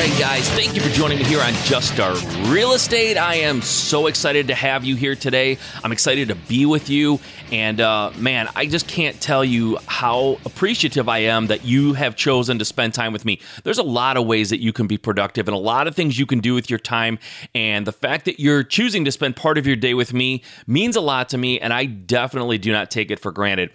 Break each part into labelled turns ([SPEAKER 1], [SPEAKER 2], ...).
[SPEAKER 1] right, guys, thank you for joining me here on Just Start Real Estate. I am so excited to have you here today. I'm excited to be with you. And uh, man, I just can't tell you how appreciative I am that you have chosen to spend time with me. There's a lot of ways that you can be productive and a lot of things you can do with your time. And the fact that you're choosing to spend part of your day with me means a lot to me. And I definitely do not take it for granted.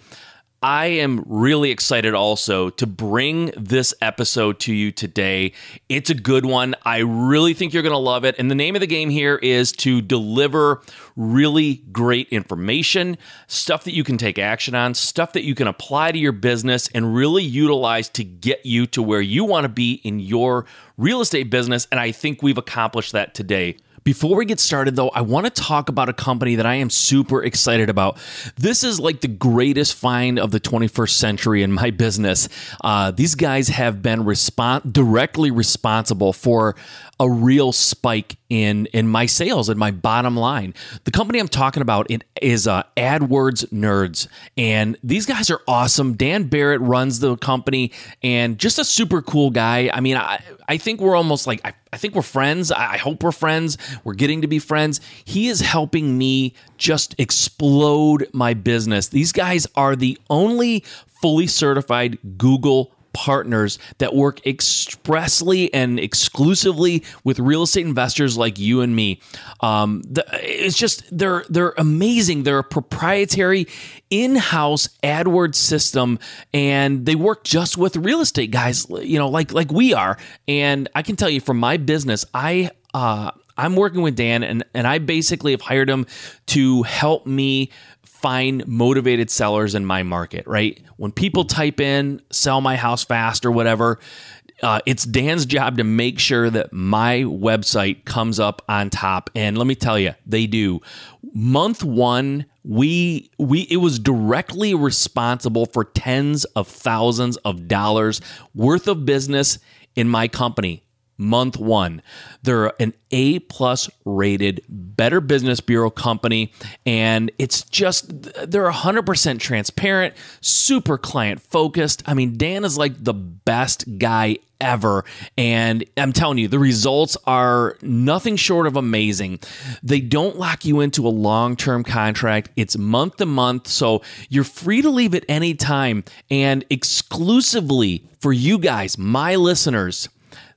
[SPEAKER 1] I am really excited also to bring this episode to you today. It's a good one. I really think you're going to love it. And the name of the game here is to deliver really great information, stuff that you can take action on, stuff that you can apply to your business and really utilize to get you to where you want to be in your real estate business. And I think we've accomplished that today. Before we get started, though, I want to talk about a company that I am super excited about. This is like the greatest find of the 21st century in my business. Uh, these guys have been directly responsible for a real spike in in my sales and my bottom line. The company I'm talking about it is uh, AdWords Nerds, and these guys are awesome. Dan Barrett runs the company, and just a super cool guy. I mean, I I think we're almost like I, I think we're friends. I, I hope we're friends. We're getting to be friends. He is helping me just explode my business. These guys are the only fully certified Google partners that work expressly and exclusively with real estate investors like you and me. Um, the, it's just they're they're amazing. They're a proprietary in-house AdWords system, and they work just with real estate guys, you know, like like we are. And I can tell you from my business, I. Uh, I'm working with Dan, and, and I basically have hired him to help me find motivated sellers in my market, right? When people type in sell my house fast or whatever, uh, it's Dan's job to make sure that my website comes up on top. And let me tell you, they do. Month one, we we it was directly responsible for tens of thousands of dollars worth of business in my company month one. They're an A plus rated Better Business Bureau company, and it's just they're hundred percent transparent, super client focused. I mean, Dan is like the best guy ever. And I'm telling you, the results are nothing short of amazing. They don't lock you into a long term contract, it's month to month. So you're free to leave at any time. And exclusively for you guys, my listeners,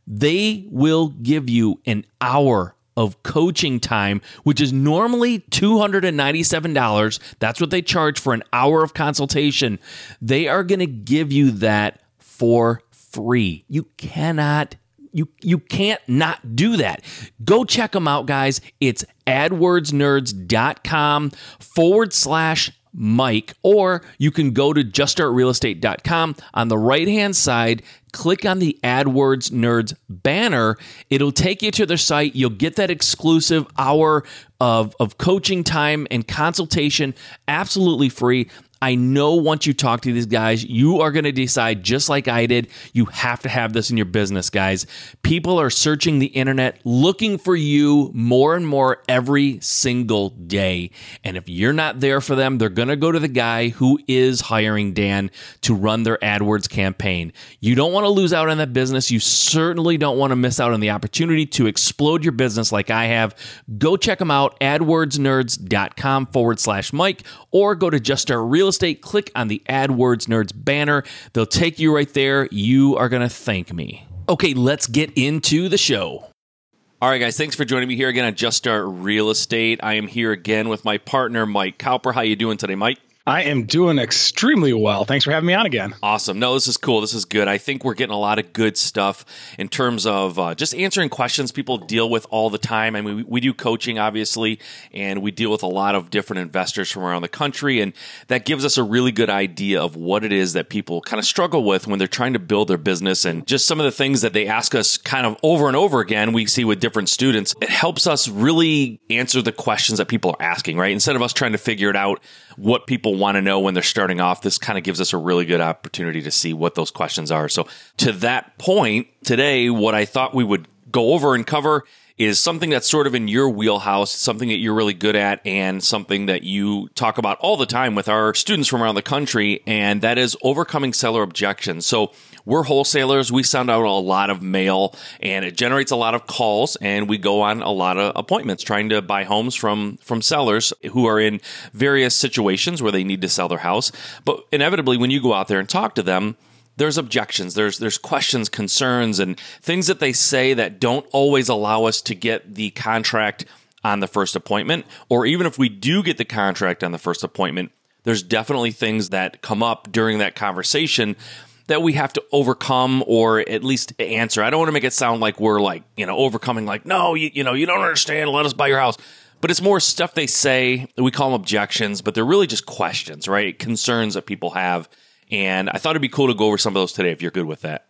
[SPEAKER 1] they will give you an hour of coaching time, which is normally $297. That's what they charge for an hour of consultation. They are going to give you that for free. You cannot you you can't not do that. Go check them out, guys. It's adwordsnerds.com forward slash Mike, or you can go to juststartrealestate.com. On the right hand side, click on the AdWords Nerds banner. It'll take you to their site. You'll get that exclusive hour of, of coaching time and consultation absolutely free. I know once you talk to these guys, you are going to decide, just like I did, you have to have this in your business, guys. People are searching the internet looking for you more and more every single day. And if you're not there for them, they're going to go to the guy who is hiring Dan to run their AdWords campaign. You don't want to lose out on that business. You certainly don't want to miss out on the opportunity to explode your business like I have. Go check them out, adwordsnerds.com forward slash Mike, or go to Just Start Real estate, click on the AdWords Nerds banner. They'll take you right there. You are going to thank me. Okay, let's get into the show. All right, guys, thanks for joining me here again on Just Start Real Estate. I am here again with my partner, Mike Cowper. How you doing today, Mike?
[SPEAKER 2] I am doing extremely well. Thanks for having me on again.
[SPEAKER 1] Awesome. No, this is cool. This is good. I think we're getting a lot of good stuff in terms of uh, just answering questions people deal with all the time. I mean, we, we, do coaching, obviously, and we deal with a lot of different investors from around the country. And that gives us a really good idea of what it is that people kind of struggle with when they're trying to build their business and just some of the things that they ask us kind of over and over again, we see with different students. It helps us really answer the questions that people are asking, right? Instead of us trying to figure it out what people want to know when they're starting off, this kind of gives us a really good opportunity to see what those questions are. So, to that point, today, what I thought we would go over and cover is something that's sort of in your wheelhouse, something that you're really good at, and something that you talk about all the time with our students from around the country, and that is overcoming seller objections. So, we're wholesalers. We send out a lot of mail and it generates a lot of calls and we go on a lot of appointments trying to buy homes from, from sellers who are in various situations where they need to sell their house. But inevitably, when you go out there and talk to them, there's objections, there's there's questions, concerns, and things that they say that don't always allow us to get the contract on the first appointment. Or even if we do get the contract on the first appointment, there's definitely things that come up during that conversation that we have to overcome or at least answer. I don't want to make it sound like we're like, you know, overcoming like, no, you, you know, you don't understand, let us buy your house. But it's more stuff they say. We call them objections, but they're really just questions, right? Concerns that people have. And I thought it'd be cool to go over some of those today if you're good with that.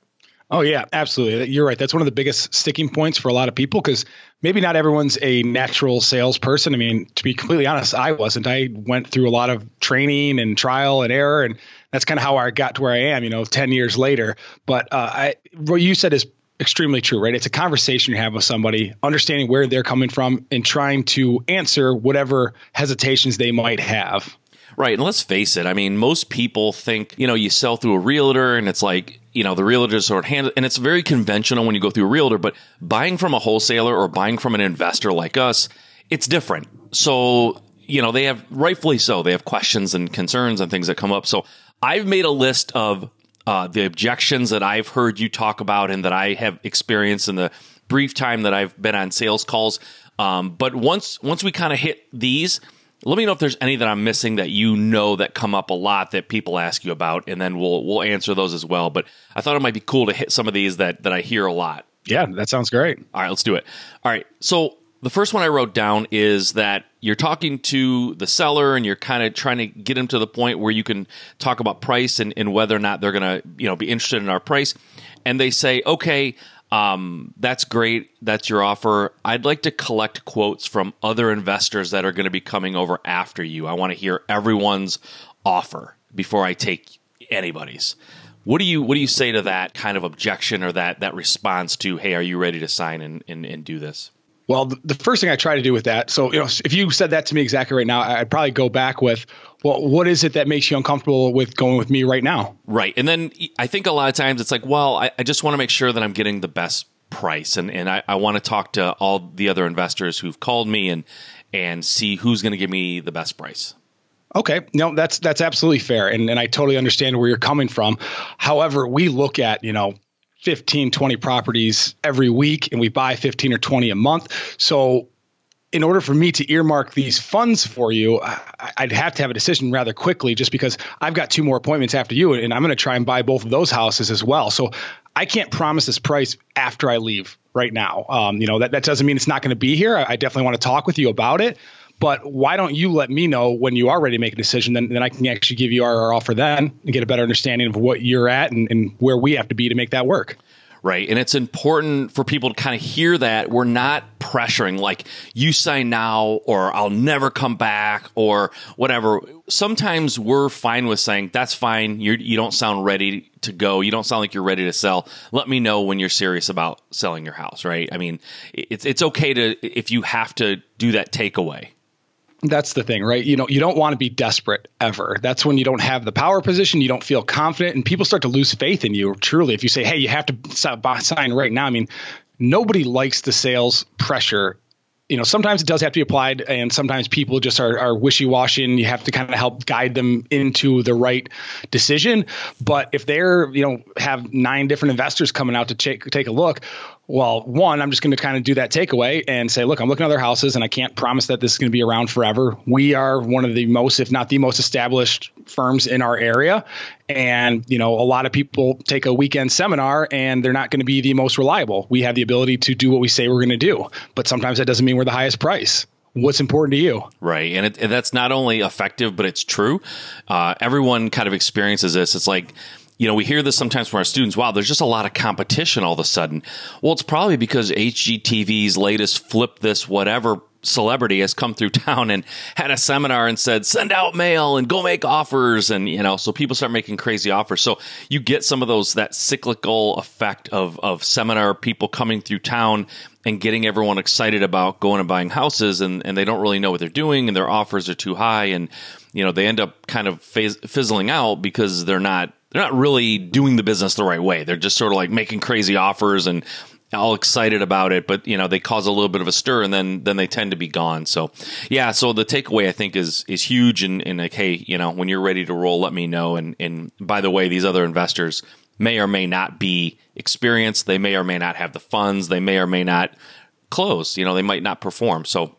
[SPEAKER 2] Oh yeah, absolutely. You're right. That's one of the biggest sticking points for a lot of people because maybe not everyone's a natural salesperson. I mean, to be completely honest, I wasn't. I went through a lot of training and trial and error, and that's kind of how I got to where I am. You know, ten years later. But uh, I, what you said is extremely true, right? It's a conversation you have with somebody, understanding where they're coming from, and trying to answer whatever hesitations they might have.
[SPEAKER 1] Right. And let's face it. I mean, most people think, you know, you sell through a realtor and it's like, you know, the realtor sort of hand, and it's very conventional when you go through a realtor, but buying from a wholesaler or buying from an investor like us, it's different. So, you know, they have rightfully so. They have questions and concerns and things that come up. So I've made a list of uh, the objections that I've heard you talk about and that I have experienced in the brief time that I've been on sales calls. Um, but once once we kind of hit these, let me know if there's any that I'm missing that you know that come up a lot that people ask you about, and then we'll we'll answer those as well. But I thought it might be cool to hit some of these that that I hear a lot.
[SPEAKER 2] Yeah, that sounds great.
[SPEAKER 1] All right, let's do it. All right, so the first one I wrote down is that you're talking to the seller and you're kind of trying to get them to the point where you can talk about price and, and whether or not they're going to you know be interested in our price, and they say, okay. Um, that's great. That's your offer. I'd like to collect quotes from other investors that are going to be coming over after you. I want to hear everyone's offer before I take anybody's. What do you what do you say to that kind of objection or that that response to, hey, are you ready to sign and, and, and do this?
[SPEAKER 2] Well, the first thing I try to do with that, so you know, if you said that to me exactly right now, I'd probably go back with, well, what is it that makes you uncomfortable with going with me right now?
[SPEAKER 1] Right, and then I think a lot of times it's like, well, I, I just want to make sure that I'm getting the best price, and and I, I want to talk to all the other investors who've called me and and see who's going to give me the best price.
[SPEAKER 2] Okay, no, that's that's absolutely fair, and and I totally understand where you're coming from. However, we look at you know 15, 20 properties every week and we buy 15 or 20 a month. So in order for me to earmark these funds for you, I'd have to have a decision rather quickly just because I've got two more appointments after you and I'm going to try and buy both of those houses as well. So I can't promise this price after I leave right now. Um, you know, that, that doesn't mean it's not going to be here. I definitely want to talk with you about it. But why don't you let me know when you are ready to make a decision? Then, then I can actually give you our, our offer then and get a better understanding of what you're at and, and where we have to be to make that work
[SPEAKER 1] right? And it's important for people to kind of hear that we're not pressuring, like you sign now or I'll never come back or whatever. Sometimes we're fine with saying that's fine. You're, you don't sound ready to go. You don't sound like you're ready to sell. Let me know when you're serious about selling your house, right? I mean, it's it's okay to if you have to do that takeaway
[SPEAKER 2] that's the thing, right? You know, you don't want to be desperate ever. That's when you don't have the power position, you don't feel confident, and people start to lose faith in you. Truly, if you say, "Hey, you have to sign right now," I mean, nobody likes the sales pressure. You know, sometimes it does have to be applied, and sometimes people just are, are wishy washy, and you have to kind of help guide them into the right decision. But if they're, you know, have nine different investors coming out to take take a look, well, one, I'm just going to kind of do that takeaway and say, look, I'm looking at other houses and I can't promise that this is going to be around forever. We are one of the most, if not the most established firms in our area. And, you know, a lot of people take a weekend seminar and they're not going to be the most reliable. We have the ability to do what we say we're going to do, but sometimes that doesn't mean we're the highest price what's important to you.
[SPEAKER 1] Right. And, it, and, that's not only effective, but it's true. Uh, everyone kind of experiences this. It's like you know, we hear this sometimes from our students. Wow, there's just a lot of competition all of a sudden. Well, it's probably because HGTV's latest flip this whatever celebrity has come through town and had a seminar and said send out mail and go make offers and you know so people start making crazy offers so you get some of those that cyclical effect of of seminar people coming through town and getting everyone excited about going and buying houses and and they don't really know what they're doing and their offers are too high and you know they end up kind of fizzling out because they're not they're not really doing the business the right way. They're just sort of like making crazy offers and all excited about it, but you know they cause a little bit of a stir, and then then they tend to be gone. So, yeah. So the takeaway I think is is huge, and, and like, hey, you know, when you're ready to roll, let me know. And and by the way, these other investors may or may not be experienced. They may or may not have the funds. They may or may not close. You know, they might not perform. So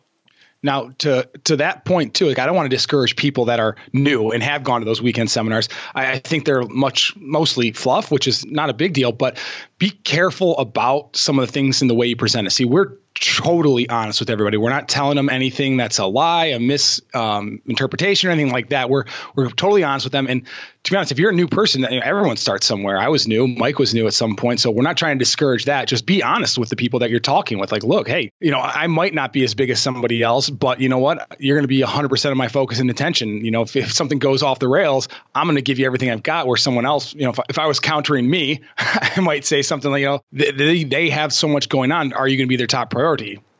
[SPEAKER 2] now, to to that point too, like I don't want to discourage people that are new and have gone to those weekend seminars. I, I, think they're much mostly fluff, which is not a big deal. But be careful about some of the things in the way you present it. See, we're totally honest with everybody. We're not telling them anything that's a lie, a misinterpretation, um, or anything like that. We're we're totally honest with them. And to be honest, if you're a new person, everyone starts somewhere. I was new. Mike was new at some point. So we're not trying to discourage that. Just be honest with the people that you're talking with. Like, look, hey, you know, I might not be as big as somebody else, but you know what? You're going to be 100% of my focus and attention. You know, if, if something goes off the rails, I'm going to give you everything I've got. Where someone else, you know, if, if I was countering me, I might say something like, you know, they, they have so much going on. Are you going to be their top priority?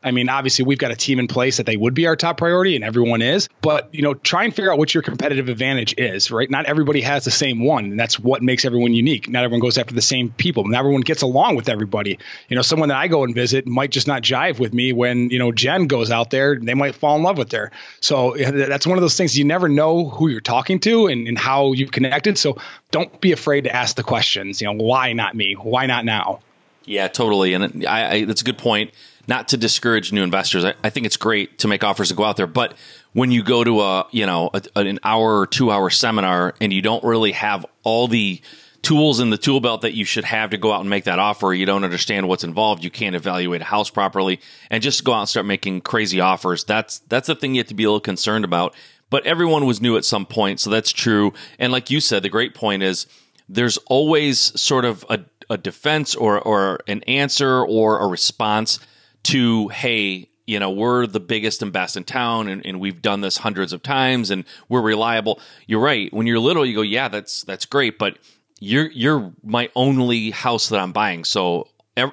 [SPEAKER 2] I mean, obviously we've got a team in place that they would be our top priority and everyone is, but you know, try and figure out what your competitive advantage is, right? Not everybody has the same one, and that's what makes everyone unique. Not everyone goes after the same people. Not everyone gets along with everybody. You know, someone that I go and visit might just not jive with me when, you know, Jen goes out there, they might fall in love with her. So that's one of those things you never know who you're talking to and, and how you've connected. So don't be afraid to ask the questions, you know, why not me? Why not now?
[SPEAKER 1] Yeah, totally. And I, I, that's a good point not to discourage new investors. I, I, think it's great to make offers to go out there, but when you go to a you know a, an hour or two hour seminar and you don't really have all the tools in the tool belt that you should have to go out and make that offer, you don't understand what's involved, you can't evaluate a house properly, and just go out and start making crazy offers. That's that's the thing you have to be a little concerned about. But everyone was new at some point, so that's true. And like you said, the great point is there's always sort of a, a defense or or an answer or a response to, hey, you know, we're the biggest and best in town and, and we've done this hundreds of times and we're reliable. You're right. When you're little, you go, yeah, that's that's great, but you're you're my only house that I'm buying. So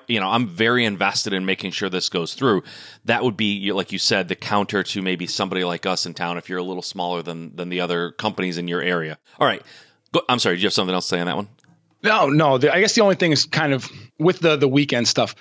[SPEAKER 1] you know, I'm very invested in making sure this goes through. That would be, like you said, the counter to maybe somebody like us in town if you're a little smaller than than the other companies in your area. All right, Go, I'm sorry. Do you have something else to say on that one?
[SPEAKER 2] No, no. The, I guess the only thing is kind of with the the weekend stuff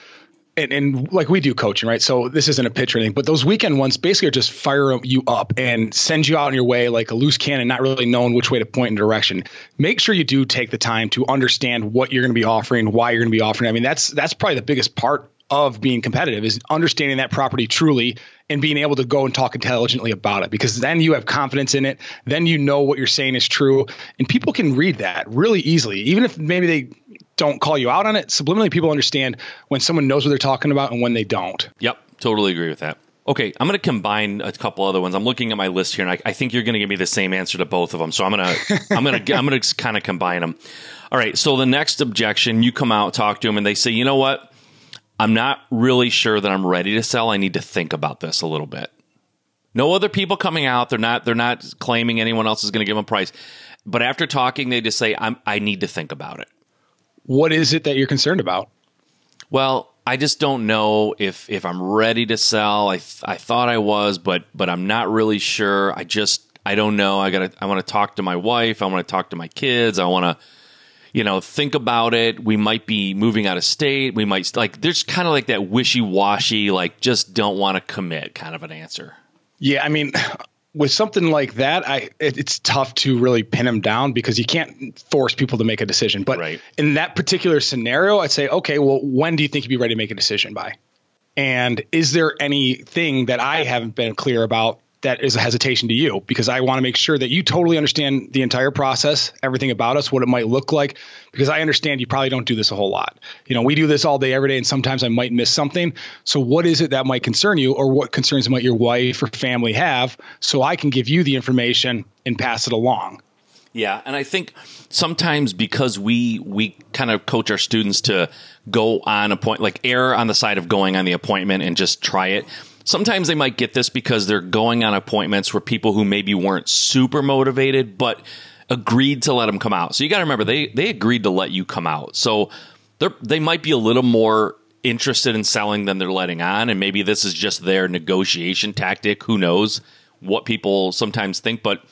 [SPEAKER 2] and, and, like we do coaching, right? So this isn't a pitch or anything, but those weekend ones basically are just fire you up and send you out on your way like a loose cannon, not really knowing which way to point in direction. Make sure you do take the time to understand what you're going to be offering, why you're going to be offering. I mean, that's that's probably the biggest part of being competitive is understanding that property truly and being able to go and talk intelligently about it because then you have confidence in it then you know what you're saying is true and people can read that really easily even if maybe they don't call you out on it. Subliminally, people understand when someone knows what they're talking about and when they don't.
[SPEAKER 1] Yep, totally agree with that. Okay, I'm going to combine a couple other ones. I'm looking at my list here, and I, I think you're going to give me the same answer to both of them. So I'm going to I'm going to I'm going to kind of combine them. All right. So the next objection, you come out, talk to them, and they say, you know what? I'm not really sure that I'm ready to sell. I need to think about this a little bit. No other people coming out. They're not. They're not claiming anyone else is going to give them a price. But after talking, they just say, I'm, I need to think about it
[SPEAKER 2] what is it that you're concerned about?
[SPEAKER 1] Well, I just don't know if if I'm ready to sell. I th- I thought I was, but but I'm not really sure. I just I don't know. I got to I want to talk to my wife. I want to talk to my kids. I want to you know think about it. We might be moving out of state. We might like there's kind of like that wishy-washy like just don't want to commit kind of an answer.
[SPEAKER 2] Yeah, I mean with something like that, I it, it's tough to really pin them down because you can't force people to make a decision. But right. in that particular scenario, I'd say, okay, well, when do you think you'd be ready to make a decision by? And is there anything that I haven't been clear about that is a hesitation to you because I want to make sure that you totally understand the entire process, everything about us, what it might look like, because I understand you probably don't do this a whole lot. You know, we do this all day, every day, and sometimes I might miss something. So, what is it that might concern you, or what concerns might your wife or family have, so I can give you the information and pass it along?
[SPEAKER 1] Yeah, and I think sometimes because we we kind of coach our students to go on a point like err on the side of going on the appointment and just try it sometimes they might get this because they're going on appointments where people who maybe weren't super motivated, but agreed to let them come out. So you got to remember they they agreed to let you come out. So they they might be a little more interested in selling than they're letting on, and maybe this is just their negotiation tactic. Who knows what people sometimes think, but.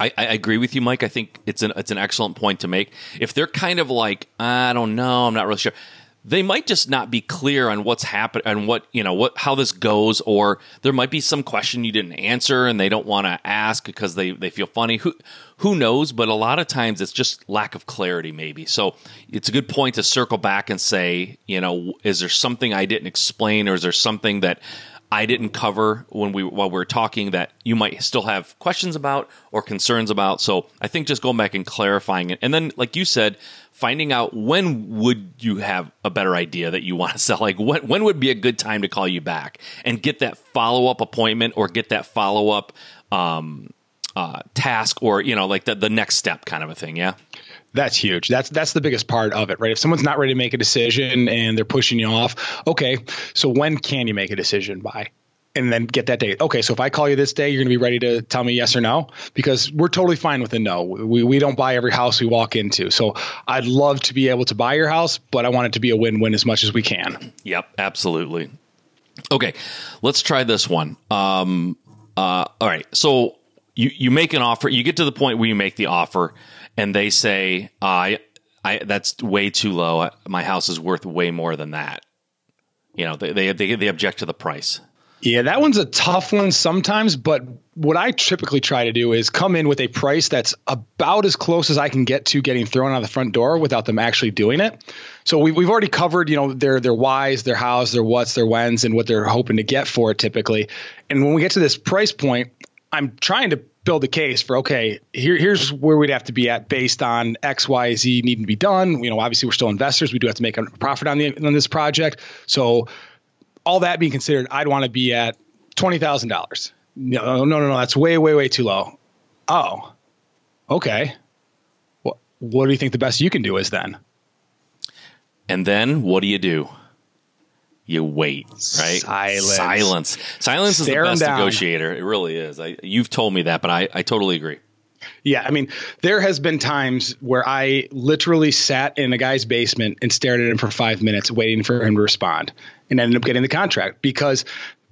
[SPEAKER 1] I, I agree with you, Mike. I think it's an it's an excellent point to make. If they're kind of like, I don't know, I'm not really sure they might just not be clear on what's happened and what you know what how this goes or there might be some question you didn't answer and they don't want to ask because they they feel funny. Who who knows? But a lot of times it's just lack of clarity maybe. So it's a good point to circle back and say you know is there something i didn't explain or is there something that I didn't cover when we while we were talking that you might still have questions about or concerns about. So I think just going back and clarifying it, and then like you said, finding out when would you have a better idea that you want to sell? Like when, when would be a good time to call you back? And get that follow-up appointment or get that follow-up um, uh, task or you know like the, the next step kind of a thing yeah
[SPEAKER 2] that's huge. That's that's the biggest part of it, right? If someone's not ready to make a decision and they're pushing you off, okay, so when can you make a decision by? and then get that date. Okay, so if I call you this day, you're going to be ready to tell me yes or no because we're totally fine with a no. We we don't buy every house we walk into. So I'd love to be able to buy your house, but I want it to be a win-win as much as we can.
[SPEAKER 1] Yep, absolutely. Okay, let's try this one. Um, uh, all right, so you you make an offer. You get to the point where you make the offer, and they say, "I, I that's way too low. My house is worth way more than that." You know, they they they, object to the price.
[SPEAKER 2] Yeah, that one's a tough one sometimes, but what I typically try to do is come in with a price that's about as close as I can get to getting thrown out the front door without them actually doing it. So we've, we've already covered, you know, their their whys, their hows, their whats, their whens, and what they're hoping to get for it typically. And when we get to this price point, I'm trying to build a case for okay, here, here's where we'd have to be at based on X, Y, Z needing to be done. You know, obviously we're still investors. We do have to make a profit on the on this project. So all that being considered, I'd want to be at twenty thousand dollars. No, no, no, no, that's way, way, way too low. Oh, okay. What do you think the best you can do is then?
[SPEAKER 1] And then what do you do? You wait, right?
[SPEAKER 2] Silence.
[SPEAKER 1] Silence. Silence is the best down. negotiator. It really is. I, you've told me that, but I, I totally agree.
[SPEAKER 2] Yeah, I mean, there has been times where I literally sat in a guy's basement and stared at him for five minutes, waiting for him to respond, and ended up getting the contract because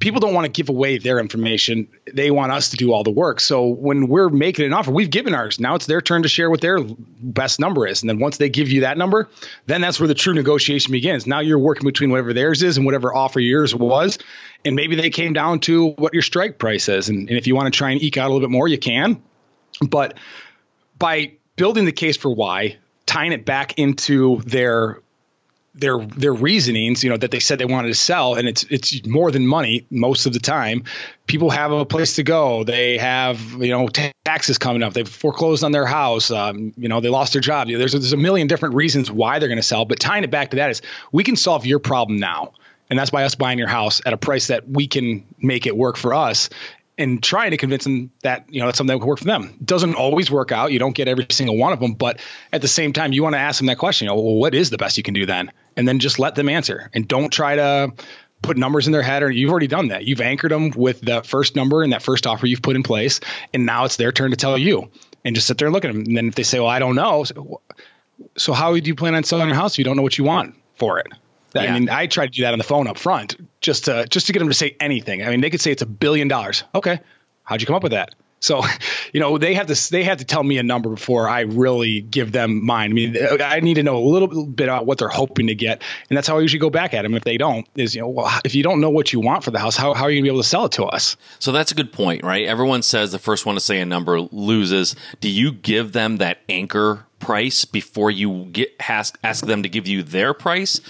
[SPEAKER 2] people don't want to give away their information. They want us to do all the work. So when we're making an offer, we've given ours. Now it's their turn to share what their best number is. And then once they give you that number, then that's where the true negotiation begins. Now you're working between whatever theirs is and whatever offer yours was. And maybe they came down to what your strike price is. And, and if you want to try and eke out a little bit more, you can. But by building the case for why, tying it back into their their their reasonings, you know, that they said they wanted to sell, and it's it's more than money most of the time. People have a place to go. They have you know taxes coming up. They've foreclosed on their house. Um, you know, they lost their job. There's there's a million different reasons why they're going to sell. But tying it back to that is we can solve your problem now, and that's by us buying your house at a price that we can make it work for us and trying to convince them that you know that's something that could work for them. It doesn't always work out. You don't get every single one of them, but at the same time, you want to ask them that question. You know, well, what is the best you can do then? And then just let them answer, and don't try to put numbers in their head. Or you've already done that. You've anchored them with that first number and that first offer you've put in place, and now it's their turn to tell you. And just sit there and look at them. And then if they say, "Well, I don't know," so, so how do you plan on selling your house if you don't know what you want for it? Yeah. I mean, I try to do that on the phone up front just to just to get them to say anything. I mean, they could say it's a billion dollars. Okay, how'd you come up with that? So, you know, they have to they have to tell me a number before I really give them mine. I mean, I need to know a little bit about what they're hoping to get, and that's how I usually go back at them. If they don't, is you know, well, if you don't know what you want for the house, how how are you gonna be able to sell it to us?
[SPEAKER 1] So that's a good point, right? Everyone says the first one to say a number loses. Do you give them that anchor price before you get ask ask them to give you their price,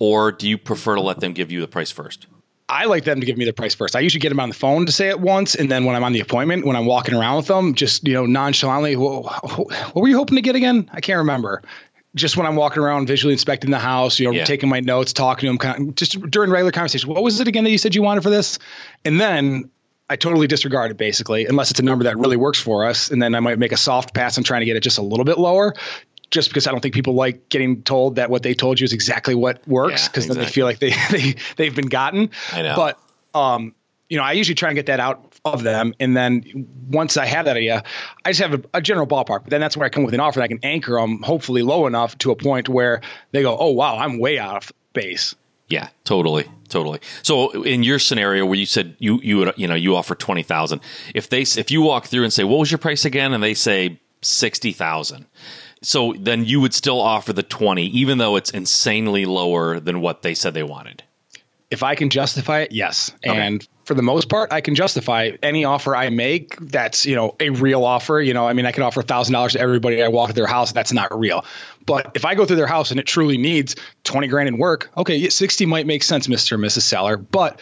[SPEAKER 1] or do you prefer to let them give you the price first?
[SPEAKER 2] I like them to give me the price first. I usually get them on the phone to say it once, and then when I'm on the appointment, when I'm walking around with them, just you know nonchalantly, what were you hoping to get again? I can't remember. Just when I'm walking around visually inspecting the house, you know, yeah. taking my notes, talking to them, kind of, just during regular conversation. What was it again that you said you wanted for this? And then I totally disregard it basically, unless it's a number that really works for us. And then I might make a soft pass on trying to get it just a little bit lower just because I don't think people like getting told that what they told you is exactly what works because yeah, exactly. then they feel like they, they they've been gotten.
[SPEAKER 1] I know.
[SPEAKER 2] But um, you know, I usually try and get that out of them. And then once I have that idea, I just have a, a, general ballpark. But then that's where I come with an offer that I can anchor them hopefully low enough to a point where they go, oh, wow, I'm way out of base.
[SPEAKER 1] Yeah, totally, totally. So in your scenario where you said you you would, you know you offer twenty thousand, if they if you walk through and say what was your price again, and they say sixty thousand, so then you would still offer the twenty, even though it's insanely lower than what they said they wanted.
[SPEAKER 2] If I can justify it, yes, okay. and for the most part, I can justify any offer I make that's, you know, a real offer. You know, I mean, I can offer $1,000 to everybody I walk to their house. That's not real. But if I go through their house and it truly needs 20 grand in work, okay, 60 might make sense, Mr. and Mrs. Seller. But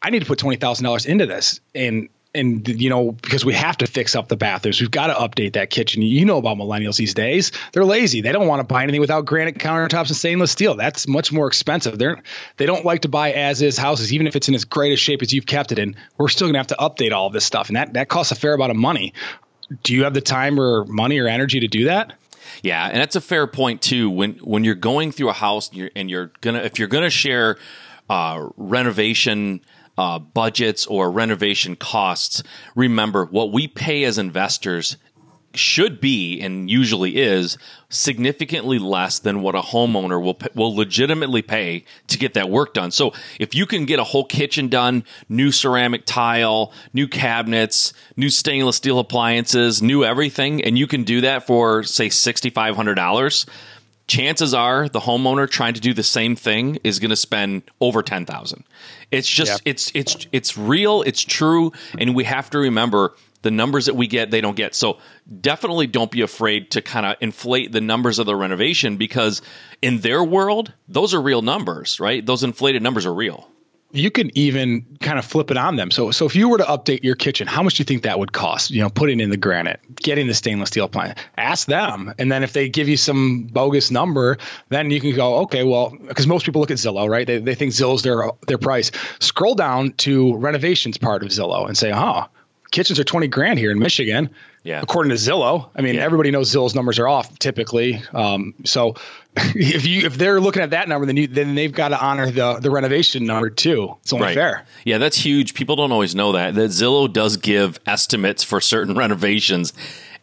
[SPEAKER 2] I need to put $20,000 into this. And and you know because we have to fix up the bathrooms we've got to update that kitchen. You know about millennials these days. They're lazy. They don't want to buy anything without granite countertops and stainless steel. That's much more expensive. They're they don't like to buy as is houses even if it's in as great a shape as you've kept it in. We're still going to have to update all of this stuff and that that costs a fair amount of money. Do you have the time or money or energy to do that?
[SPEAKER 1] Yeah and that's a fair point too. When when you're going through a house and you're, and you're gonna if you're gonna share uh, renovation uh, budgets or renovation costs, remember what we pay as investors should be and usually is significantly less than what a homeowner will will legitimately pay to get that work done. So if you can get a whole kitchen done, new ceramic tile, new cabinets, new stainless steel appliances, new everything, and you can do that for say sixty five hundred dollars chances are the homeowner trying to do the same thing is going to spend over 10,000. It's just it's it's it's real, it's true and we have to remember the numbers that we get they don't get. So definitely don't be afraid to kind of inflate the numbers of the renovation because in their world those are real numbers, right? Those inflated numbers are real
[SPEAKER 2] you can even kind of flip it on them. So, so if you were to update your kitchen, how much do you think that would cost? You know, putting in the granite, getting the stainless steel appliance. Ask them, and then if they give you some bogus number, then you can go, okay, well, because most people look at Zillow, right? They, they think Zillow's their their price. Scroll down to renovations part of Zillow and say, oh, kitchens are twenty grand here in Michigan. Yeah. According to Zillow, I mean, yeah. everybody knows Zillow's numbers are off typically. Um, so if you if they're looking at that number, then you then they've got to honor the the renovation number too. It's only right. fair.
[SPEAKER 1] Yeah, that's huge. People don't always know that that Zillow does give estimates for certain renovations.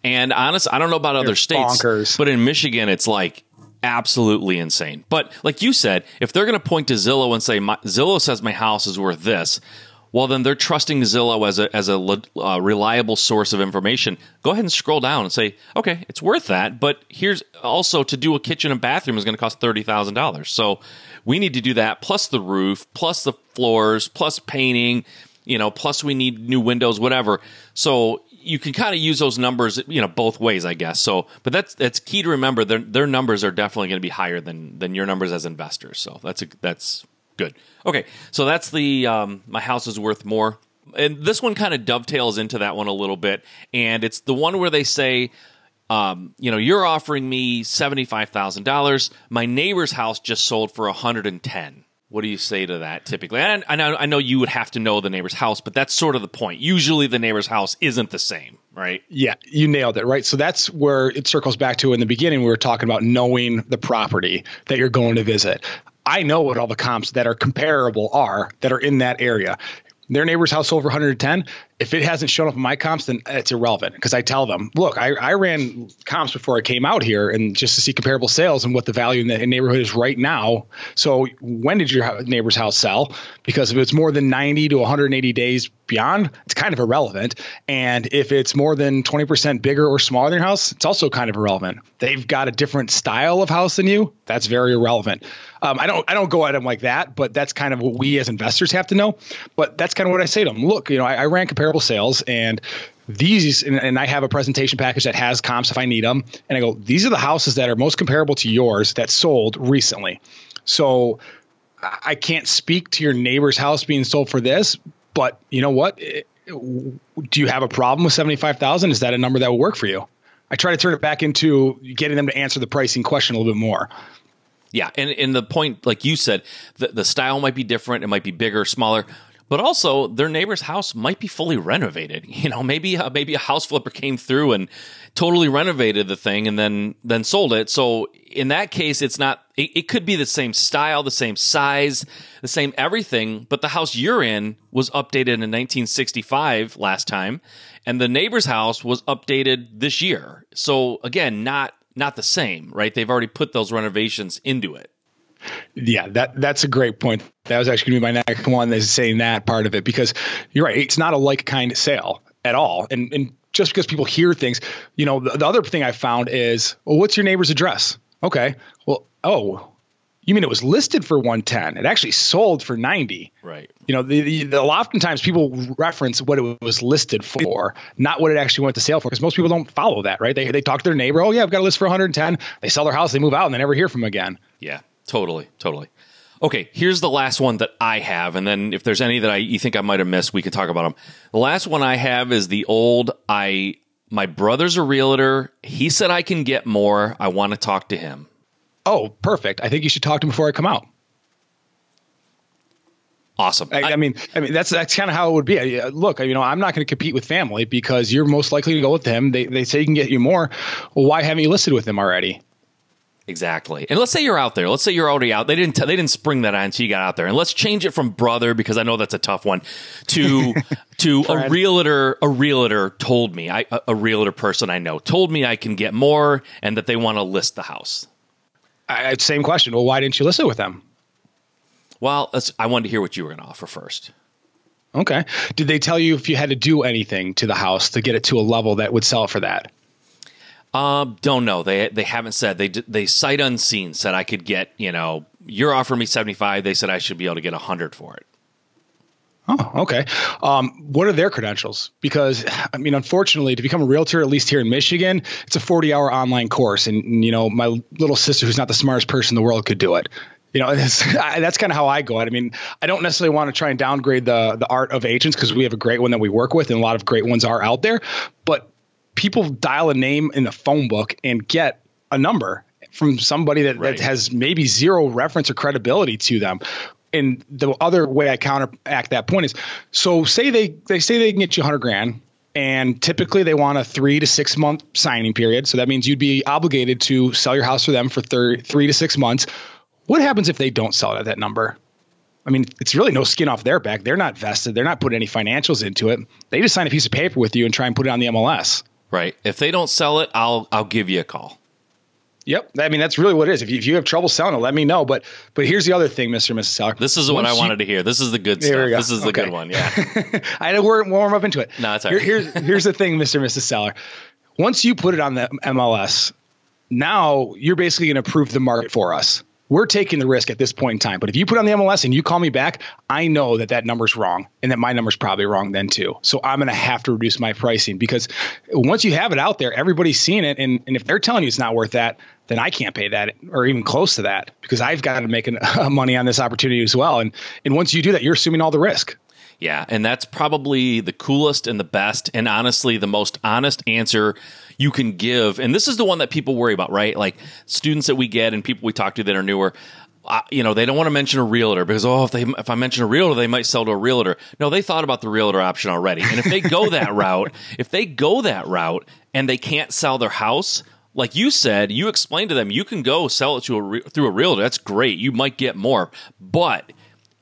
[SPEAKER 1] And honest, I don't know about They're other states, bonkers. but in Michigan, it's like absolutely insane. But like you said, if they're going to point to Zillow and say Zillow says my house is worth this, well, then they're trusting Zillow as a as a uh, reliable source of information. Go ahead and scroll down and say, okay, it's worth that. But here's also to do a kitchen and bathroom is going to cost thirty thousand dollars. So we need to do that plus the roof, plus the floors, plus painting. You know, plus we need new windows, whatever. So you can kind of use those numbers, you know, both ways, I guess. So, but that's that's key to remember. Their their numbers are definitely going to be higher than than your numbers as investors. So that's a, that's Good. Okay, so that's the um, my house is worth more, and this one kind of dovetails into that one a little bit, and it's the one where they say. Um, you know, you're offering me seventy five thousand dollars. My neighbor's house just sold for a hundred and ten. What do you say to that typically? And I know, I know you would have to know the neighbor's house, but that's sort of the point. Usually the neighbor's house isn't the same, right?
[SPEAKER 2] Yeah, you nailed it, right? So that's where it circles back to in the beginning, we were talking about knowing the property that you're going to visit. I know what all the comps that are comparable are that are in that area. Their neighbor's house over 110 if it hasn't shown up in my comps, then it's irrelevant because I tell them, look, I, I ran comps before I came out here and just to see comparable sales and what the value in the neighborhood is right now. So when did your neighbor's house sell? Because if it's more than 90 to 180 days beyond, it's kind of irrelevant. And if it's more than 20% bigger or smaller than your house, it's also kind of irrelevant. They've got a different style of house than you. That's very irrelevant. Um, I don't I don't go at them like that, but that's kind of what we as investors have to know. But that's kind of what I say to them. Look, you know, I, I ran comparable sales and these and, and, I have a presentation package that has comps if I need them. And I go, these are the houses that are most comparable to yours that sold recently. So I can't speak to your neighbor's house being sold for this, but you know what? Do you have a problem with 75,000? Is that a number that will work for you? I try to turn it back into getting them to answer the pricing question a little bit more.
[SPEAKER 1] Yeah, and and the point, like you said, the, the style might be different. It might be bigger, smaller but also their neighbor's house might be fully renovated. You know, maybe uh, maybe a house flipper came through and totally renovated the thing and then then sold it. So in that case, it's not. It, it could be the same style, the same size, the same everything, but the house you're in was updated in 1965 last time, and the neighbor's house was updated this year. So again, not not the same, right? They've already put those renovations into it.
[SPEAKER 2] Yeah, that that's a great point. That was actually going to be my next one is saying that part of it because you're right. It's not a like kind sale at all. And and just because people hear things, you know, the, the other thing I found is, well, what's your neighbor's address? Okay. Well, oh, you mean it was listed for 110? It actually sold for 90.
[SPEAKER 1] Right.
[SPEAKER 2] You know, the, the, the oftentimes people reference what it was listed for, not what it actually went to sale for, because most people don't follow that, right? They they talk to their neighbor, oh yeah, I've got a list for 110. They sell their house, they move out, and they never hear from them again.
[SPEAKER 1] Yeah. Totally, totally. Okay, here's the last one that I have, and then if there's any that I you think I might have missed, we can talk about them. The last one I have is the old I. My brother's a realtor. He said I can get more. I want to talk to him.
[SPEAKER 2] Oh, perfect. I think you should talk to him before I come out.
[SPEAKER 1] Awesome.
[SPEAKER 2] I, I, mean, I mean that's that's kind of how it would be. Uh, look, you know, I'm not going to compete with family because you're most likely to go with them. They they say you can get you more. Well, why haven't you listed with them already?
[SPEAKER 1] Exactly. And let's say you're out there. Let's say you're already out. They didn't. T- they didn't spring that on until you got out there. And let's change it from brother because I know that's a tough one to to a realtor. A realtor told me. I, a, a realtor person I know told me I can get more and that they want to list the house.
[SPEAKER 2] I, same question. Well, why didn't you list it with them?
[SPEAKER 1] Well, I wanted to hear what you were going to offer first.
[SPEAKER 2] Okay. Did they tell you if you had to do anything to the house to get it to a level that would sell for that?
[SPEAKER 1] Uh, don't know. They they haven't said. They they sight unseen said I could get. You know, you're offering me seventy five. They said I should be able to get hundred for it.
[SPEAKER 2] Oh, okay. Um, what are their credentials? Because I mean, unfortunately, to become a realtor, at least here in Michigan, it's a 40 hour online course. And, and, you know, my little sister, who's not the smartest person in the world, could do it. You know, I, that's kind of how I go at. I mean, I don't necessarily want to try and downgrade the the art of agents because we have a great one that we work with, and a lot of great ones are out there. But people dial a name in the phone book and get a number from somebody that, right. that has maybe zero reference or credibility to them. And the other way I counteract that point is so say they they say they can get you 100 grand and typically they want a three to six month signing period. So that means you'd be obligated to sell your house for them for thir- three to six months. What happens if they don't sell it at that number? I mean, it's really no skin off their back. They're not vested. They're not putting any financials into it. They just sign a piece of paper with you and try and put it on the MLS.
[SPEAKER 1] Right. If they don't sell it, I'll I'll give you a call.
[SPEAKER 2] Yep. I mean, that's really what it is. If you, if you have trouble selling it, let me know. But but here's the other thing, Mr. and Mrs. Seller.
[SPEAKER 1] This is what I wanted to hear. This is the good stuff. This is the okay. good one. Yeah.
[SPEAKER 2] I had to warm, warm up into it.
[SPEAKER 1] No, it's all
[SPEAKER 2] right. Here, here's, here's the thing, Mr. and Mrs. Seller. Once you put it on the MLS, now you're basically going to prove the market for us we're taking the risk at this point in time. But if you put on the MLS and you call me back, I know that that number's wrong and that my number's probably wrong then too. So I'm going to have to reduce my pricing because once you have it out there, everybody's seeing it. And, and if they're telling you it's not worth that, then I can't pay that or even close to that because I've got to make an, uh, money on this opportunity as well. And, and once you do that, you're assuming all the risk.
[SPEAKER 1] Yeah, and that's probably the coolest and the best, and honestly, the most honest answer you can give. And this is the one that people worry about, right? Like students that we get and people we talk to that are newer. Uh, you know, they don't want to mention a realtor because oh, if they if I mention a realtor, they might sell to a realtor. No, they thought about the realtor option already. And if they go that route, if they go that route and they can't sell their house, like you said, you explained to them, you can go sell it to a through a realtor. That's great. You might get more, but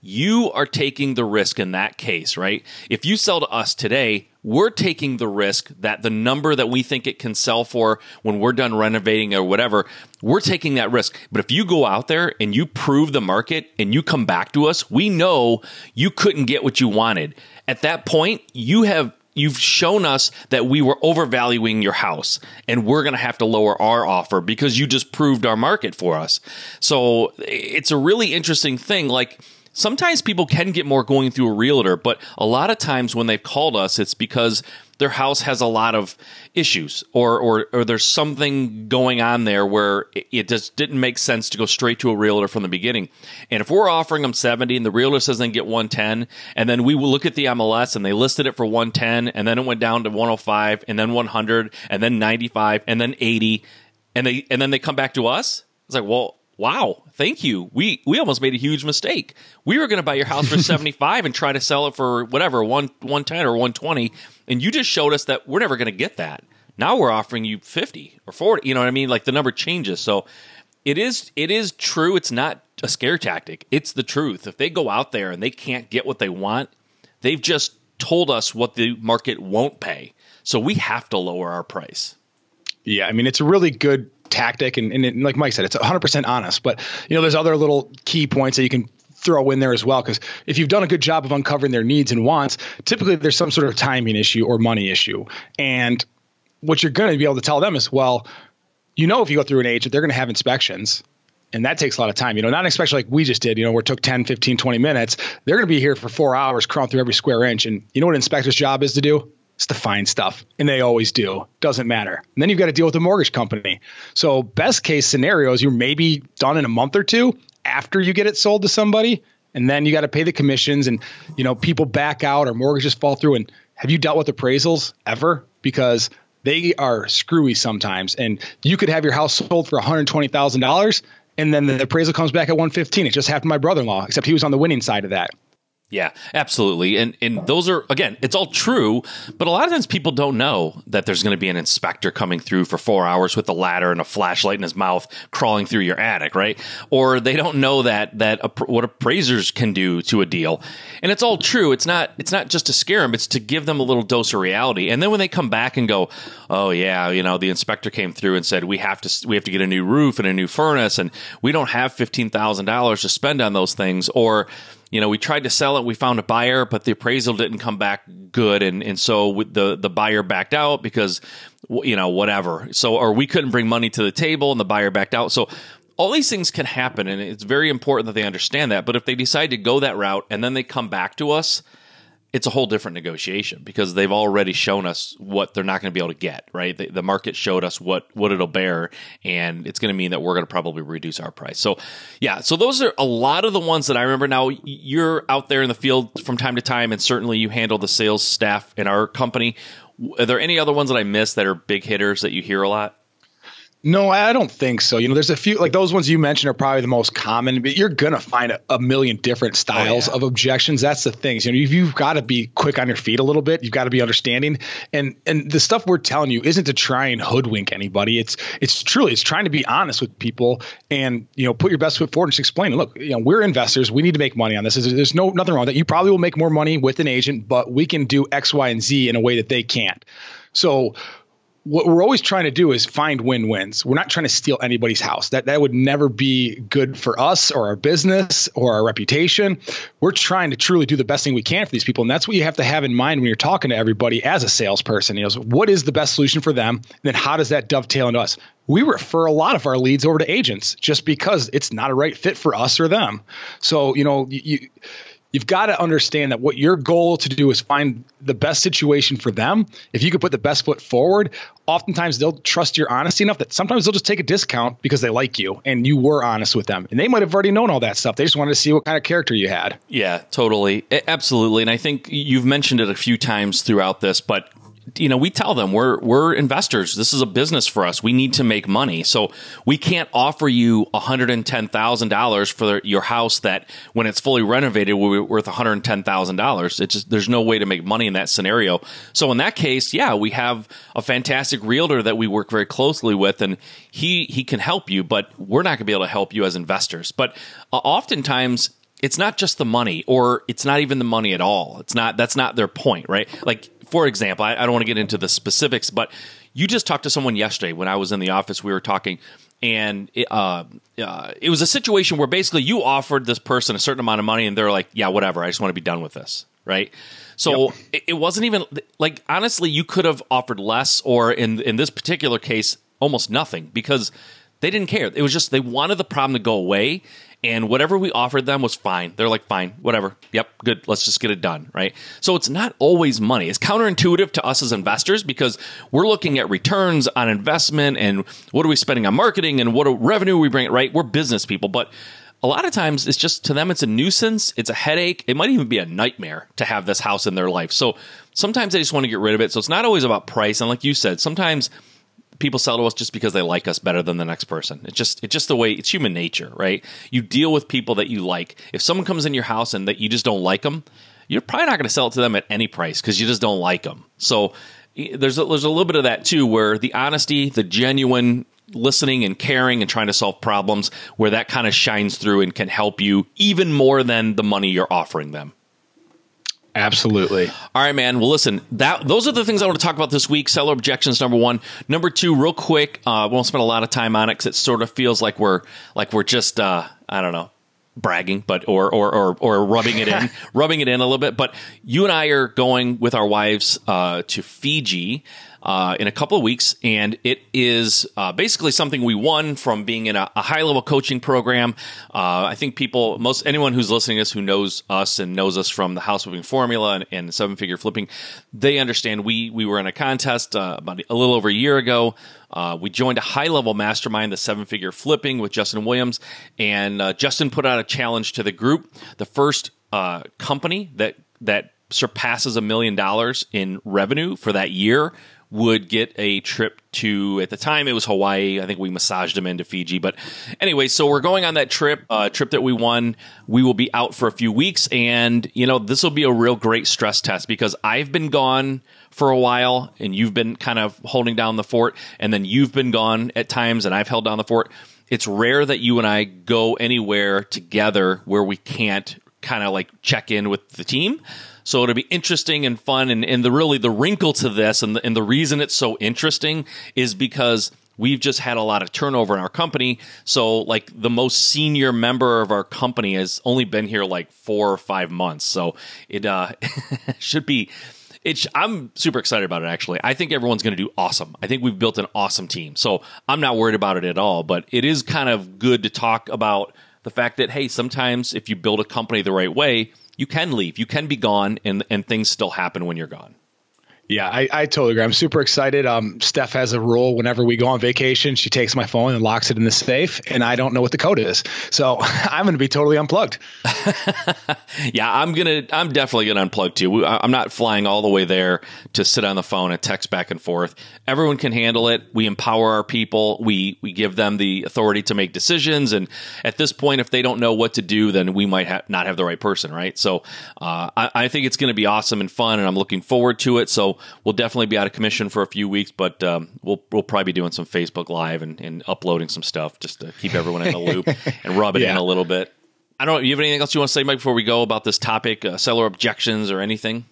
[SPEAKER 1] you are taking the risk in that case, right? If you sell to us today, we're taking the risk that the number that we think it can sell for when we're done renovating or whatever, we're taking that risk. But if you go out there and you prove the market and you come back to us, we know you couldn't get what you wanted. At that point, you have you've shown us that we were overvaluing your house and we're going to have to lower our offer because you just proved our market for us. So it's a really interesting thing like Sometimes people can get more going through a realtor, but a lot of times when they've called us, it's because their house has a lot of issues or, or, or there's something going on there where it just didn't make sense to go straight to a realtor from the beginning. And if we're offering them 70 and the realtor says they get 110, and then we will look at the MLS and they listed it for 110, and then it went down to 105, and then 100, and then 95, and then 80, and they and then they come back to us, it's like, well, wow, thank you. We we almost made a huge mistake. We were going to buy your house for 75 and try to sell it for whatever, 1 110 or 120, and you just showed us that we're never going to get that. Now we're offering you 50 or 40, you know what I mean? Like the number changes. So it is it is true. It's not a scare tactic. It's the truth. If they go out there and they can't get what they want, they've just told us what the market won't pay. So we have to lower our price.
[SPEAKER 2] Yeah, I mean it's a really good tactic, and, and it, like Mike said, it's 100 percent honest. But you know, there's other little key points that you can throw in there as well because if you've done a good job of uncovering their needs and wants, typically there's some sort of timing issue or money issue, and what you're going to be able to tell them is, well, you know, if you go through an agent, they're going to have inspections and that takes a lot of time you know not especially like we just did you know where it took 10 15 20 minutes they're going to be here for four hours crawling through every square inch and you know what an inspector's job is to do to find stuff and they always do. Doesn't matter. And then you've got to deal with the mortgage company. So best case scenario is you're maybe done in a month or two after you get it sold to somebody and then you got to pay the commissions and you know people back out or mortgages fall through. And have you dealt with appraisals ever? Because they are screwy sometimes. And you could have your house sold for $120000 and then the appraisal comes back at 115 it just happened to my brother-in-law except he was on the winning side of that
[SPEAKER 1] yeah, absolutely. And and those are again, it's all true, but a lot of times people don't know that there's going to be an inspector coming through for 4 hours with a ladder and a flashlight in his mouth crawling through your attic, right? Or they don't know that that what appraisers can do to a deal. And it's all true. It's not it's not just to scare them, it's to give them a little dose of reality. And then when they come back and go, "Oh yeah, you know, the inspector came through and said we have to we have to get a new roof and a new furnace and we don't have $15,000 to spend on those things." Or you know, we tried to sell it, we found a buyer, but the appraisal didn't come back good, and and so the the buyer backed out because you know whatever. So or we couldn't bring money to the table, and the buyer backed out. So all these things can happen, and it's very important that they understand that. But if they decide to go that route and then they come back to us it's a whole different negotiation because they've already shown us what they're not going to be able to get right? The, the, market showed us what what it'll bear and it's going to mean that we're going to probably reduce our price. So yeah so those are a lot of the ones that i remember. Now you're out there in the field from time to time and certainly you handle the sales staff in our company. Are there any other ones that i missed that are big hitters that you hear a lot
[SPEAKER 2] no, I don't think so. You know, there's a few like those ones you mentioned are probably the most common, but you're gonna find a, a million different oh, styles oh, yeah. of objections. That's the thing. You know, you've, you've got to be quick on your feet a little bit. You've got to be understanding, and and the stuff we're telling you isn't to try and hoodwink anybody. It's it's truly it's trying to be honest with people and you know put your best foot forward and just explain. Look, you know, we're investors. We need to make money on this. There's no nothing wrong with that. You probably will make more money with an agent, but we can do X, Y, and Z in a way that they can't. So what we're always trying to do is find win-wins. We're not trying to steal anybody's house. That that would never be good for us or our business or our reputation. We're trying to truly do the best thing we can for these people, and that's what you have to have in mind when you're talking to everybody as a salesperson. You know, what is the best solution for them, and then how does that dovetail into us? We refer a lot of our leads over to agents just because it's not a right fit for us or them. So you know you you've got to understand that what your goal to do is find the best situation for them. If you could put the best foot forward, oftentimes they'll trust your honesty enough that sometimes they'll just take a discount because they like you and you were honest with them. And they might have already known all that stuff. They just wanted to see what kind of character you had.
[SPEAKER 1] Yeah, totally. Absolutely. And I think you've mentioned it a few times throughout this, but you know, we tell them we're we're investors. This is a business for us. We need to make money. So we can't offer you one hundred and ten thousand dollars for your house that, when it's fully renovated, will be worth one hundred and ten thousand dollars. It's just there's no way to make money in that scenario. So in that case, yeah, we have a fantastic realtor that we work very closely with, and he he can help you, but we're not going to be able to help you as investors. But uh, oftentimes it's not just the money or it's not even the money at all it's not that's not their point right like for example, I, I don't want to get into the specifics, but you just talked to someone yesterday when I was in the office. We were talking, and it, uh, uh, it was a situation where basically you offered this person a certain amount of money, and they're like, "Yeah, whatever. I just want to be done with this." Right. So yep. it, it wasn't even like honestly, you could have offered less, or in in this particular case, almost nothing because they didn't care. It was just they wanted the problem to go away, and whatever we offered them was fine. They're like, fine, whatever. Yep, good. Let's just get it done, right? So it's not always money. It's counterintuitive to us as investors because we're looking at returns on investment and what are we spending on marketing and what revenue we bring, right? We're business people, but a lot of times it's just to them it's a nuisance it's a headache it might even be a nightmare to have this house in their life so sometimes they just want to get rid of it so it's not always about price and like you said sometimes people sell to us just because they like us better than the next person. It's just it's just the way it's human nature, right? You deal with people that you like. If someone comes in your house and that you just don't like them, you're probably not going to sell it to them at any price because you just don't like them. So there's a, there's a little bit of that too, where the honesty, the genuine listening and caring and trying to solve problems, where that kind of shines through and can help you even more than the money you're offering them.
[SPEAKER 2] Absolutely.
[SPEAKER 1] All right, man. Well, listen, that those are the things I want to talk about this week. Seller objections, number one. Number two, real quick. Uh, won't spend a lot of time on it because it sort of feels like we're like we're just uh, I don't know bragging, but or or or, or rubbing it in, rubbing it in a little bit. But you and I are going with our wives uh, to Fiji uh, in a couple of weeks, and it is uh, basically something we won from being in a, a high level coaching program. Uh, I think people, most anyone who's listening to us who knows us and knows us from the house flipping formula and, and seven figure flipping, they understand we we were in a contest uh, about a little over a year ago. Uh, we joined a high level mastermind, the seven figure flipping with Justin Williams, and uh, Justin put out a challenge to the group. The first company that that surpasses a million dollars in revenue for that year would get a trip to at the time it was Hawaii. I think we massaged him into Fiji. But anyway, so we're going on that trip, uh, trip that we won. We will be out for a few weeks, and you know this will be a real great stress test because I've been gone for a while, and you've been kind of holding down the fort, and then you've been gone at times, and I've held down the fort. It's rare that you and I go anywhere together where we can't kind of like check in with the team. So it'll be interesting and fun. And, and the really the wrinkle to this and the, and the reason it's so interesting is because we've just had a lot of turnover in our company. So like the most senior member of our company has only been here like four or five months. So it uh, should be. It's, I'm super excited about it. Actually, I think everyone's going to do awesome. I think we've built an awesome team, so I'm not worried about it at all. But it is kind of good to talk about the fact that hey, sometimes if you build a company the right way, you can leave, you can be gone, and and things still happen when you're gone.
[SPEAKER 2] Yeah, I, I totally agree. I'm super excited. Um, Steph has a rule whenever we go on vacation, she takes my phone and locks it in the safe, and I don't know what the code is. So I'm going to be totally unplugged.
[SPEAKER 1] yeah, I'm gonna. I'm definitely gonna unplug too. I'm not flying all the way there to sit on the phone and text back and forth. Everyone can handle it. We empower our people. We we give them the authority to make decisions. And at this point, if they don't know what to do, then we might ha- not have the right person, right? So uh, I, I think it's going to be awesome and fun, and I'm looking forward to it. So we'll definitely be out of commission for a few weeks, but um, we'll we'll probably be doing some Facebook Live and, and uploading some stuff just to keep everyone in the loop and rub it yeah. in a little bit. I don't. You have anything else you want to say, Mike, before we go about this topic, uh, seller objections or anything?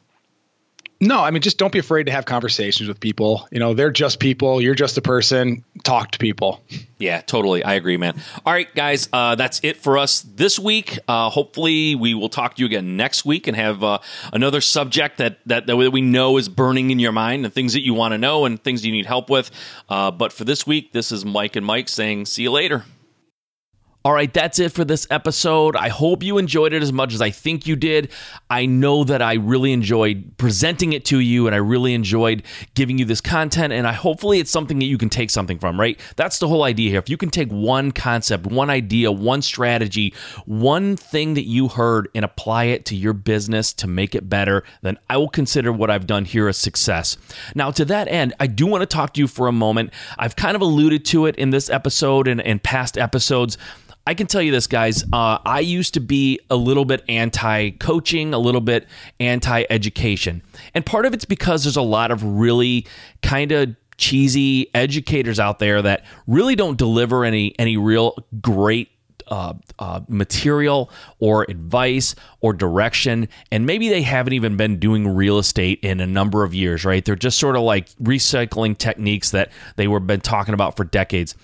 [SPEAKER 2] No, I mean, just don't be afraid to have conversations with people. You know, they're just people. You're just a person. Talk to people.
[SPEAKER 1] Yeah, totally. I agree, man. All right, guys, uh, that's it for us this week. Uh, hopefully, we will talk to you again next week and have uh, another subject that, that that we know is burning in your mind and things that you want to know and things you need help with. Uh, but for this week, this is Mike and Mike saying, "See you later." All right, that's it for this episode. I hope you enjoyed it as much as I think you did. I know that I really enjoyed presenting it to you and I really enjoyed giving you this content and I hopefully it's something that you can take something from, right? That's the whole idea here. If you can take one concept, one idea, one strategy, one thing that you heard and apply it to your business to make it better, then I will consider what I've done here a success. Now, to that end, I do want to talk to you for a moment. I've kind of alluded to it in this episode and, and past episodes. I can tell you this, guys. Uh, I used to be a little bit anti coaching, a little bit anti education. And part of it's because there's a lot of really kind of cheesy educators out there that really don't deliver any any real great uh, uh, material or advice or direction. And maybe they haven't even been doing real estate in a number of years, right? They're just sort of like recycling techniques that they were been talking about for decades.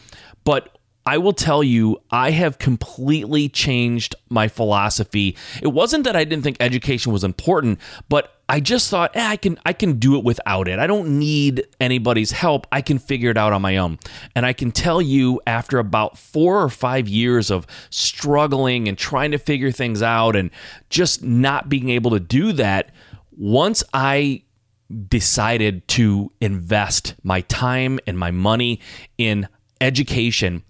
[SPEAKER 1] But I will tell you, I have completely changed my philosophy. It wasn't that I didn't think education was important, but I just thought, eh, I can I can do it without it. I don't need anybody's help. I can figure it out on my own. And I can tell you, after about four or five years of struggling and trying to figure things out, and just not being able to do that, once I decided to invest my time and my money in education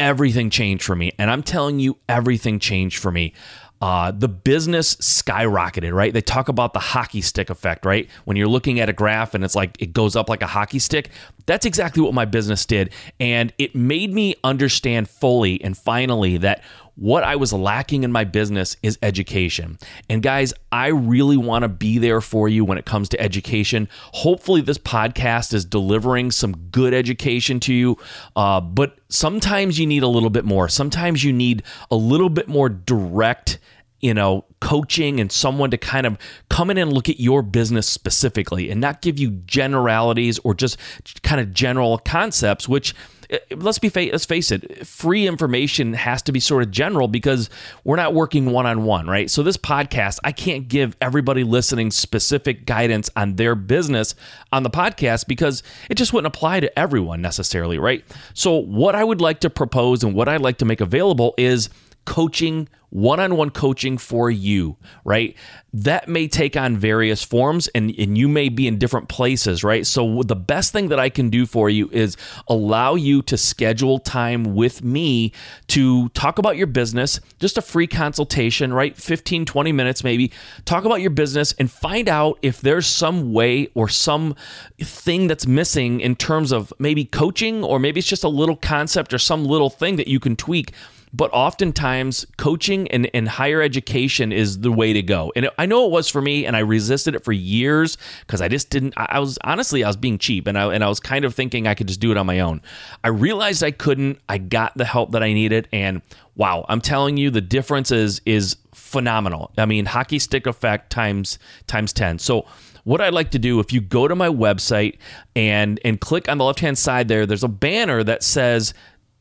[SPEAKER 1] everything changed for me. And I'm telling you, everything changed for me. uh, the business skyrocketed, right? They talk about the hockey stick effect, right? When you're looking at a graph and it's like it goes up like a hockey stick. That's exactly what my business did. And it made me understand fully and finally that what I was lacking in my business is education. And guys, I really want to be there for you when it comes to education. Hopefully, this podcast is delivering some good education to you. Uh, but sometimes you need a little bit more. Sometimes you need a little bit more direct you know, coaching and someone to kind of come in and look at your business specifically and not give you generalities or just kind of general concepts, which Uh, let's be let's face it, free information has to be sort of general because we're not working one on one, right? So this podcast, I can't give everybody listening specific guidance on their business on the podcast because it just wouldn't apply to everyone necessarily, right? So what I would like to propose and what I'd like to make available is coaching one on one coaching for you, right? That may take on various forms and, and you may be in different places, right? So, the best thing that I can do for you is allow you to schedule time with me to talk about your business, just a free consultation, right? 15, 20 minutes maybe. Talk about your business and find out if there's some way or some thing that's missing in terms of maybe coaching, or maybe it's just a little concept or some little thing that you can tweak but oftentimes coaching and, and higher education is the way to go. And I know it was for me, and I resisted it for years because I just didn't. I was honestly, I was being cheap, and I and I was kind of thinking I could just do it on my own. I realized I couldn't. I got the help that I needed, and wow, I'm telling you, the difference is is phenomenal. I mean, hockey stick effect times times ten. So what I'd like to do if you go to my website and and click on the left hand side there there's a banner that says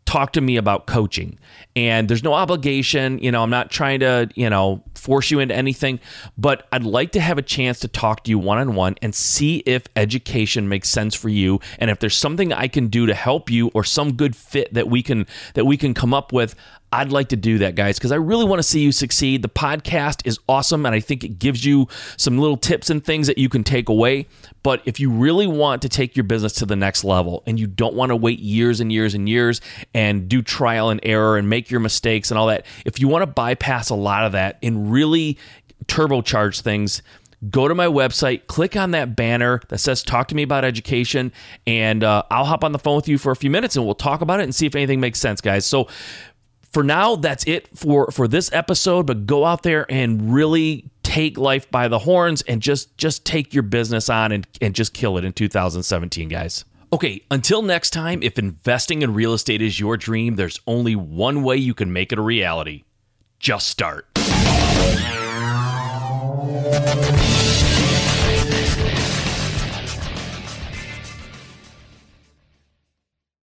[SPEAKER 1] talk to me about coaching. And there's no obligation. You know, I'm not trying to, you know, force you into anything, but I'd like to have a chance to talk to you one on one and see if education makes sense for you and if there's something I can do to help you or some good fit that we can that we can come up with. I'd like to do that, guys, because I really want to see you succeed. The podcast is awesome, and I think it gives you some little tips and things that you can take away. But if you really want to take your business to the next level and you don't want to wait years and years and years and do trial and error and make your mistakes and all that, if you want to bypass a lot of that and really turbocharge things, go to my website, click on that banner that says talk to me about education, and uh, I'll hop on the phone with you for a few minutes and we'll talk about it and see if anything makes sense, guys. So for now, that's it for for this episode. But go out there and really take life by the horns and just just take your business on and, and just kill it in 2017, guys. Okay, until next time, if investing in real estate is your dream, there's only one way you can make it a reality. Just start.